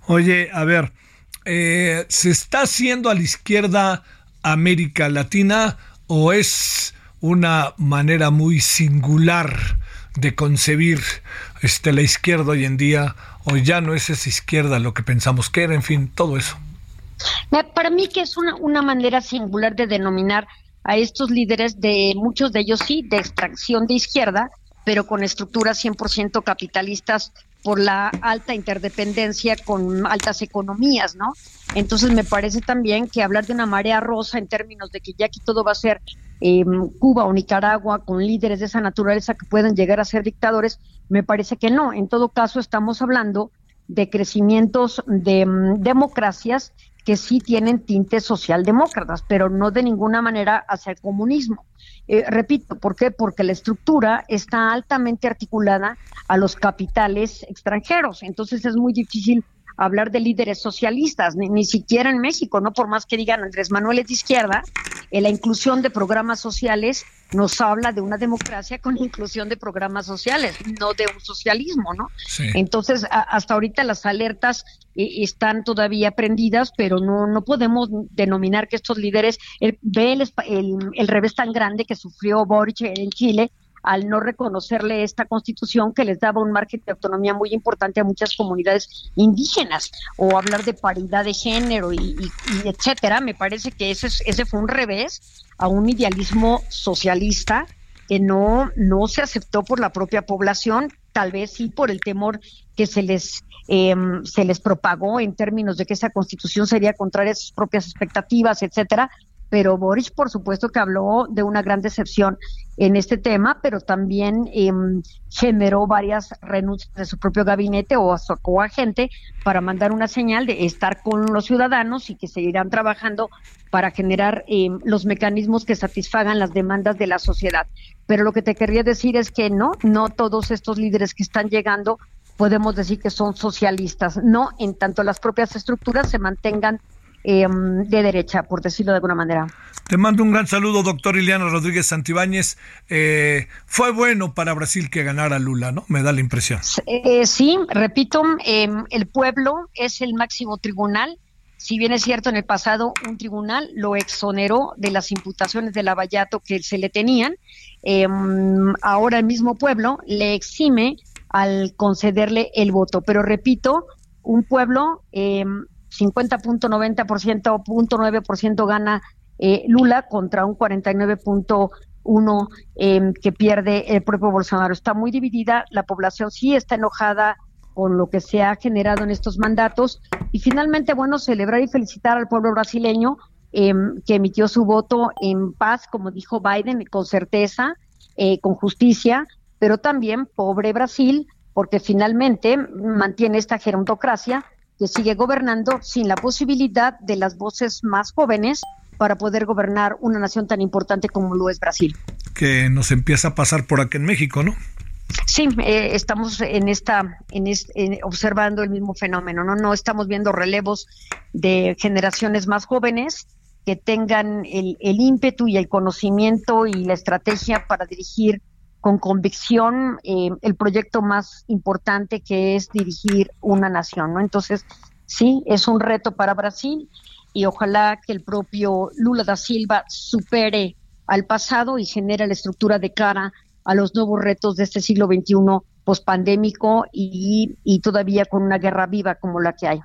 Oye, a ver, eh, ¿se está haciendo a la izquierda América Latina o es una manera muy singular de concebir este, la izquierda hoy en día o ya no es esa izquierda lo que pensamos que era, en fin, todo eso? Para mí que es una, una manera singular de denominar a estos líderes de muchos de ellos sí de extracción de izquierda, pero con estructuras 100% capitalistas por la alta interdependencia con altas economías, ¿no? Entonces me parece también que hablar de una marea rosa en términos de que ya aquí todo va a ser em, Cuba o Nicaragua con líderes de esa naturaleza que pueden llegar a ser dictadores, me parece que no. En todo caso, estamos hablando de crecimientos de em, democracias que sí tienen tintes socialdemócratas, pero no de ninguna manera hacia el comunismo. Eh, repito, ¿por qué? Porque la estructura está altamente articulada a los capitales extranjeros, entonces es muy difícil hablar de líderes socialistas, ni, siquiera en México, no por más que digan Andrés Manuel es de izquierda, en la inclusión de programas sociales nos habla de una democracia con inclusión de programas sociales, no de un socialismo, ¿no? Entonces, hasta ahorita las alertas eh, están todavía prendidas, pero no, no podemos denominar que estos líderes, el, ve el, el revés tan grande que sufrió Boric en Chile, al no reconocerle esta constitución que les daba un margen de autonomía muy importante a muchas comunidades indígenas o hablar de paridad de género y, etcétera. Me parece que ese, ese fue un revés a un idealismo socialista que no, se aceptó por la propia población, tal vez sí por el temor que se les em, se les propagó en términos de que esa constitución sería contraria a sus propias expectativas, etcétera, pero Boris por supuesto que habló de una gran decepción en este tema, pero también em, generó varias renuncias de su propio gabinete o a su coagente para mandar una señal de estar con los ciudadanos y que seguirán trabajando para generar em, los mecanismos que satisfagan las demandas de la sociedad. Pero lo que te querría decir es que no, no todos estos líderes que están llegando podemos decir que son socialistas, no en tanto las propias estructuras se mantengan Em, de derecha, por decirlo de alguna manera. Te mando un gran saludo, doctor Iliano Rodríguez Santibáñez. Eh, fue bueno para Brasil que ganara Lula, ¿no? Me da la impresión. Eh, sí, repito, em, el pueblo es el máximo tribunal. Si bien es cierto, en el pasado un tribunal lo exoneró de las imputaciones de Lavallato que se le tenían, em, ahora el mismo pueblo le exime al concederle el voto. Pero repito, un pueblo 50.90% o 0.9% gana eh, Lula contra un 49.1 eh, que pierde el propio Bolsonaro. Está muy dividida, la población sí está enojada con lo que se ha generado en estos mandatos y finalmente, bueno, celebrar y felicitar al pueblo brasileño em, que emitió su voto en paz, como dijo Biden, con certeza, eh, con justicia, pero también pobre Brasil, porque finalmente mantiene esta gerontocracia que sigue gobernando sin la posibilidad de las voces más jóvenes para poder gobernar una nación tan importante como lo es Brasil. Que nos empieza a pasar por aquí en México, ¿no? Sí, eh, estamos en esta, en observando el mismo fenómeno, ¿no? No estamos viendo relevos de generaciones más jóvenes que tengan el, el ímpetu y el conocimiento y la estrategia para dirigir con convicción eh, el proyecto más importante que es dirigir una nación, ¿no? Entonces, sí, es un reto para Brasil y ojalá que el propio Lula da Silva supere al pasado y genere la estructura de cara a los nuevos retos de este siglo XXI pospandémico y, y todavía con una guerra viva como la que hay.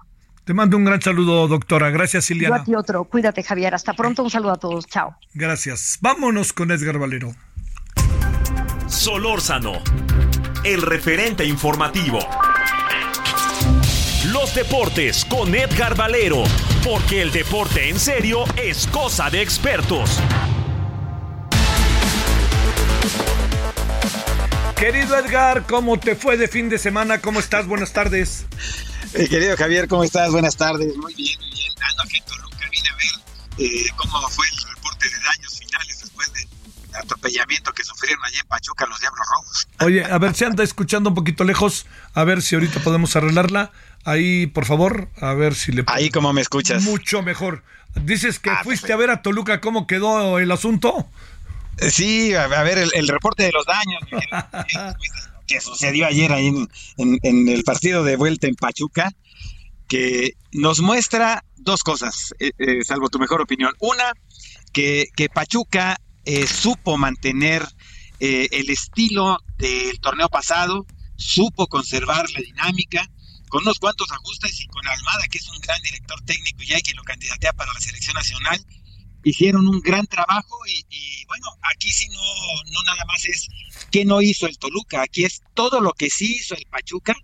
Te mando un gran saludo, doctora. Gracias, Silvia. Yo a ti otro. Cuídate, Javier. Hasta pronto. Un saludo a todos. Chao. Gracias. Vámonos con Edgar Valero. Solórzano, el referente informativo. Los deportes con Edgar Valero, porque el deporte en serio es cosa de expertos. Querido Edgar, ¿cómo te fue de fin de semana? ¿Cómo estás? Buenas tardes. Eh, querido Javier, ¿cómo estás? Buenas tardes. Muy bien, muy bien. Ando aquí en Toluca, vine a ver eh, cómo fue el reporte de daños finales después del atropellamiento que sufrieron allí en Pachuca los Diablos Rojos. Oye, a ver, si anda escuchando un poquito lejos, a ver si ahorita podemos arreglarla. Ahí, por favor, a ver si le... Ahí como me escuchas. Mucho mejor. Dices que ah, fuiste a ver a Toluca, ¿cómo quedó el asunto? Sí, a, ver, el, reporte de los daños que sucedió ayer ahí en, el partido de vuelta en Pachuca, que nos muestra dos cosas, eh, eh, salvo tu mejor opinión. Una, que, Pachuca eh, supo mantener el estilo del torneo pasado, supo conservar la dinámica, con unos cuantos ajustes y con Almada, que es un gran director técnico y que lo candidatea para la selección nacional, hicieron un gran trabajo y, bueno, aquí sí no, no nada más es que no hizo el Toluca, aquí es todo lo que sí hizo el Pachuca,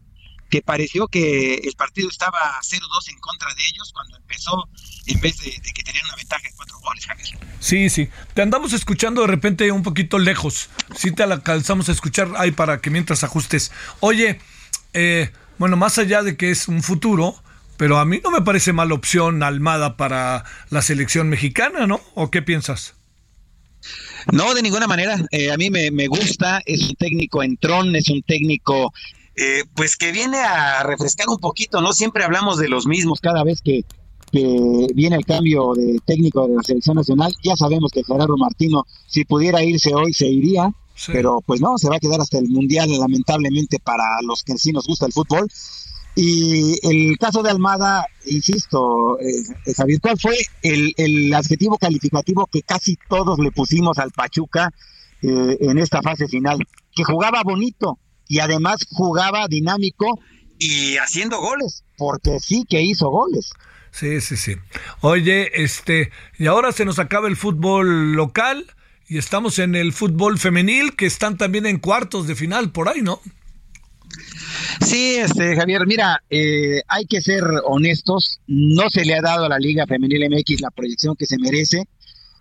que pareció que el partido estaba 0-2 en contra de ellos cuando empezó, en vez de, que tenían una ventaja de cuatro goles, Javier. Sí, sí. Te andamos escuchando de repente un poquito lejos. Sí te alcanzamos a escuchar ahí para que mientras ajustes. Oye, eh, bueno, más allá de que es un futuro, pero a mí no me parece mala opción Almada para la selección mexicana, ¿no? ¿O qué piensas? No, de ninguna manera. Eh, a mí me, gusta, es un técnico entrón, es un técnico eh, pues que viene a refrescar un poquito, ¿no? Siempre hablamos de los mismos cada vez que, viene el cambio de técnico de la selección nacional. Ya sabemos que Gerardo Martino, si pudiera irse hoy, se iría. Pero pues no, se va a quedar hasta el Mundial, lamentablemente, para los que sí nos gusta el fútbol. Y el caso de Almada, insisto, eh, Javier, ¿cuál fue el, adjetivo calificativo que casi todos le pusimos al Pachuca eh, en esta fase final? Que jugaba bonito y además jugaba dinámico y haciendo goles, porque sí que hizo goles. Sí, sí, sí. Oye, este, y ahora se nos acaba el fútbol local y estamos en el fútbol femenil, que están también en cuartos de final por ahí, ¿no? Sí, este, Javier, mira, eh, hay que ser honestos, no se le ha dado a la Liga Femenil MX la proyección que se merece.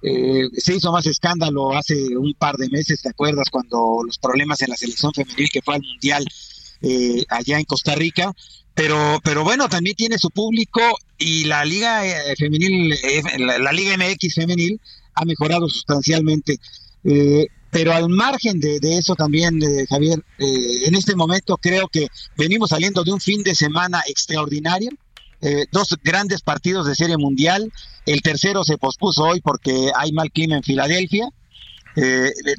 Eh, se hizo más escándalo hace un par de meses, ¿te acuerdas? Cuando los problemas en la selección femenil que fue al Mundial eh, allá en Costa Rica. Pero, pero bueno, también tiene su público y la Liga Femenil, la, Liga MX Femenil ha mejorado sustancialmente. Pero al margen de, eso también, eh, Javier, eh, en este momento creo que venimos saliendo de un fin de semana extraordinario. Eh, dos grandes partidos de serie mundial. El tercero se pospuso hoy porque hay mal clima en Filadelfia.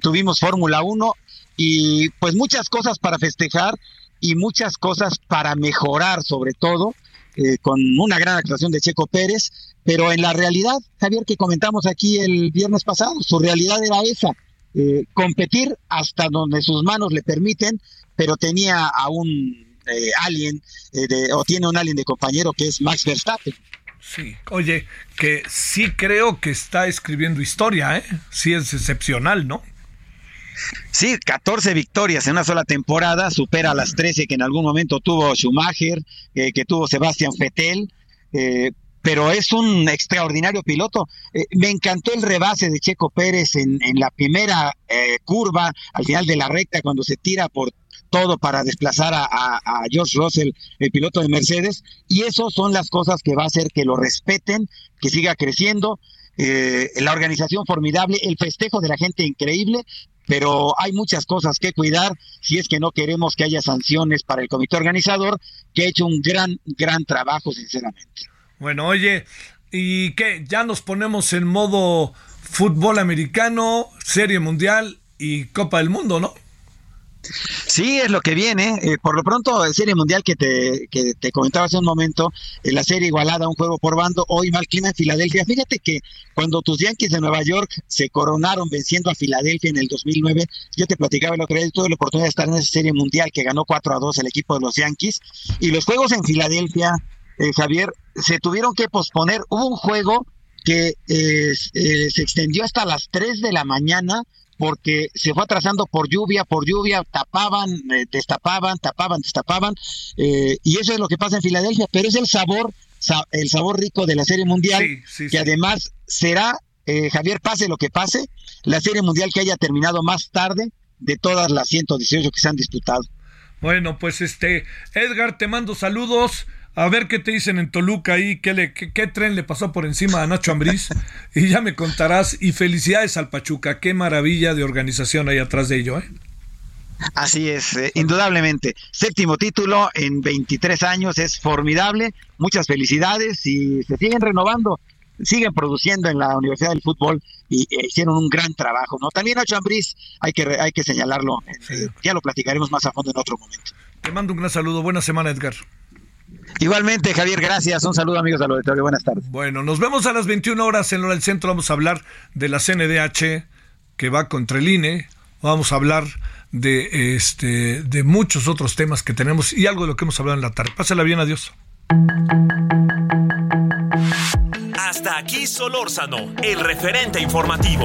tuvimos Fórmula 1 y pues muchas cosas para festejar y muchas cosas para mejorar sobre todo. con una gran actuación de Checo Pérez, pero en la realidad, Javier, que comentamos aquí el viernes pasado, su realidad era esa, eh, competir hasta donde sus manos le permiten, pero tenía a un eh, alien, eh, o tiene un alien de compañero que es Max Verstappen. Sí, oye, que sí creo que está escribiendo historia, ¿eh? Sí es excepcional, ¿no? Sí, 14 victorias en una sola temporada, supera las 13 que en algún momento tuvo Schumacher, que tuvo Sebastián Vettel, pero es un extraordinario piloto. Eh, me encantó el rebase de Checo Pérez en, la primera eh, curva, al final de la recta, cuando se tira por todo para desplazar a, George Russell, el piloto de Mercedes, y eso son las cosas que va a hacer que lo respeten, que siga creciendo. Eh, la organización formidable, el festejo de la gente increíble, pero hay muchas cosas que cuidar si es que no queremos que haya sanciones para el comité organizador, que ha hecho un gran, gran trabajo, sinceramente. Bueno, oye, ¿y qué? Ya nos ponemos en modo fútbol americano, serie mundial y Copa del Mundo, ¿no? Sí, es lo que viene. Eh, por lo pronto, Serie Mundial que te, que te comentaba hace un momento, en la serie igualada, un juego por bando, hoy mal clima en Filadelfia. Fíjate que cuando tus Yankees de Nueva York se coronaron venciendo a Filadelfia en el 2009, yo te platicaba lo que tuve la oportunidad de estar en esa Serie Mundial que ganó 4 a 2 el equipo de los Yankees. Y los juegos en Filadelfia, eh, Javier, se tuvieron que posponer. Hubo un juego que eh, se extendió hasta las 3 de la mañana porque se fue atrasando por lluvia, por lluvia, tapaban, eh, destapaban, tapaban, destapaban, eh, y eso es lo que pasa en Filadelfia, pero es el sabor, el sabor rico de la Serie Mundial, que además será, eh, Javier, pase lo que pase, la Serie Mundial que haya terminado más tarde de todas las 118 que se han disputado. Bueno, pues este, Edgar, te mando saludos. A ver qué te dicen en Toluca ahí, qué, le, qué, tren le pasó por encima a Nacho Ambriz. y ya me contarás. Y felicidades al Pachuca. Qué maravilla de organización hay atrás de ello, ¿eh? Así es, eh, indudablemente. Séptimo título en 23 años, es formidable. Muchas felicidades y se siguen renovando, siguen produciendo en la Universidad del Fútbol y eh, hicieron un gran trabajo. ¿no? También Nacho Ambriz, hay que, hay que señalarlo, eh, ya lo platicaremos más a fondo en otro momento. Te mando un gran saludo. Buena semana, Edgar. Igualmente, Javier, gracias. Un saludo, amigos del auditorio. Buenas tardes. Bueno, nos vemos a las 21 horas en el centro. Vamos a hablar de la CNDH que va contra el INE. Vamos a hablar de, este, de muchos otros temas que tenemos y algo de lo que hemos hablado en la tarde. Pásala bien, adiós. Hasta aquí Solórzano, el referente informativo.